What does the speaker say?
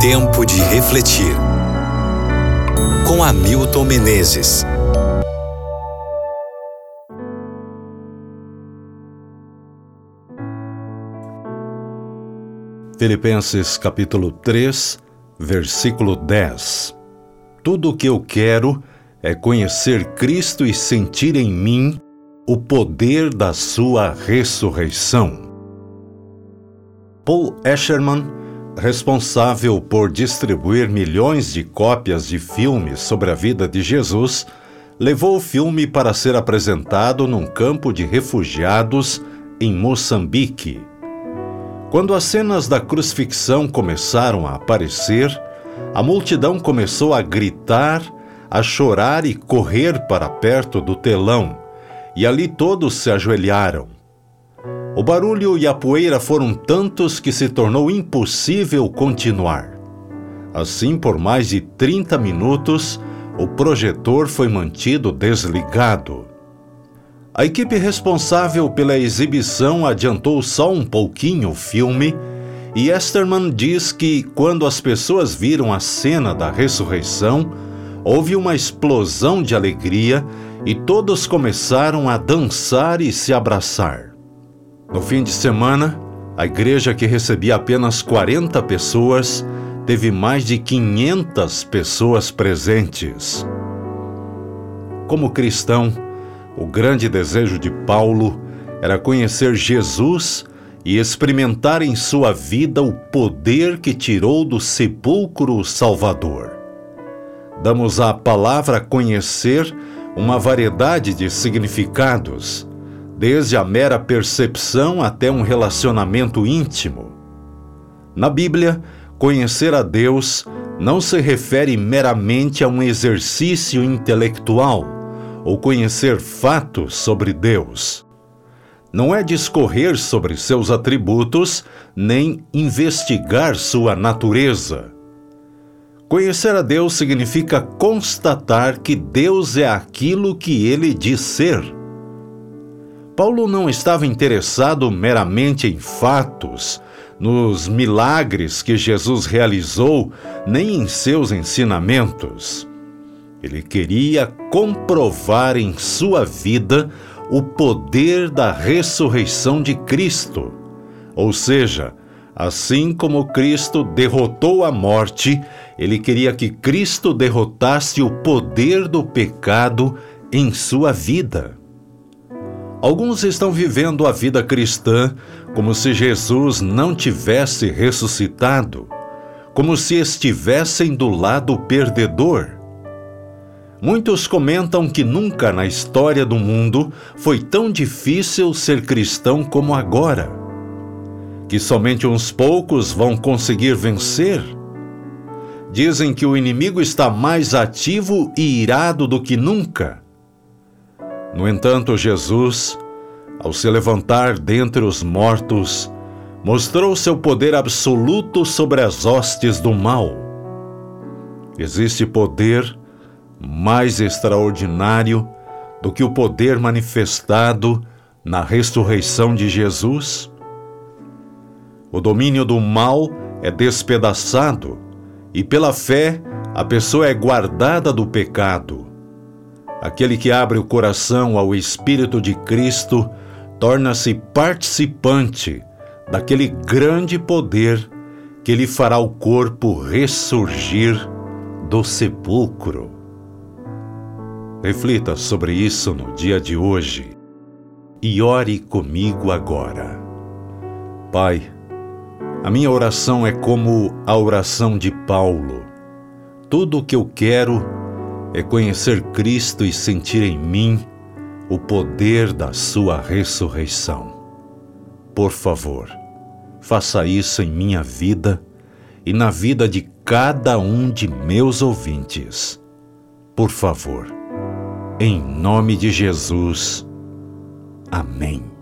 Tempo de refletir. Com Hamilton Menezes. Filipenses capítulo 3, versículo 10. Tudo o que eu quero é conhecer Cristo e sentir em mim o poder da sua ressurreição. Paul Escherman, responsável por distribuir milhões de cópias de filmes sobre a vida de Jesus, levou o filme para ser apresentado num campo de refugiados em Moçambique. Quando as cenas da crucifixão começaram a aparecer, a multidão começou a gritar, a chorar e correr para perto do telão, e ali todos se ajoelharam. O barulho e a poeira foram tantos que se tornou impossível continuar. Assim, por mais de 30 minutos, o projetor foi mantido desligado. A equipe responsável pela exibição adiantou só um pouquinho o filme e Esterman diz que, quando as pessoas viram a cena da ressurreição, houve uma explosão de alegria e todos começaram a dançar e se abraçar. No fim de semana, a igreja que recebia apenas 40 pessoas teve mais de 500 pessoas presentes. Como cristão, o grande desejo de Paulo era conhecer Jesus e experimentar em sua vida o poder que tirou do sepulcro o Salvador. Damos à palavra conhecer uma variedade de significados desde a mera percepção até um relacionamento íntimo. Na Bíblia, conhecer a Deus não se refere meramente a um exercício intelectual ou conhecer fatos sobre Deus. Não é discorrer sobre seus atributos nem investigar sua natureza. Conhecer a Deus significa constatar que Deus é aquilo que ele diz ser Paulo não estava interessado meramente em fatos, nos milagres que Jesus realizou, nem em seus ensinamentos. Ele queria comprovar em sua vida o poder da ressurreição de Cristo. Ou seja, assim como Cristo derrotou a morte, ele queria que Cristo derrotasse o poder do pecado em sua vida. Alguns estão vivendo a vida cristã como se Jesus não tivesse ressuscitado, como se estivessem do lado perdedor. Muitos comentam que nunca na história do mundo foi tão difícil ser cristão como agora, que somente uns poucos vão conseguir vencer. Dizem que o inimigo está mais ativo e irado do que nunca no entanto, Jesus, ao se levantar dentre os mortos, mostrou seu poder absoluto sobre as hostes do mal. Existe poder mais extraordinário do que o poder manifestado na ressurreição de Jesus? O domínio do mal é despedaçado e, pela fé, a pessoa é guardada do pecado. Aquele que abre o coração ao Espírito de Cristo torna-se participante daquele grande poder que lhe fará o corpo ressurgir do sepulcro. Reflita sobre isso no dia de hoje e ore comigo agora. Pai, a minha oração é como a oração de Paulo. Tudo o que eu quero é conhecer Cristo e sentir em mim o poder da Sua ressurreição. Por favor, faça isso em minha vida e na vida de cada um de meus ouvintes. Por favor, em nome de Jesus. Amém.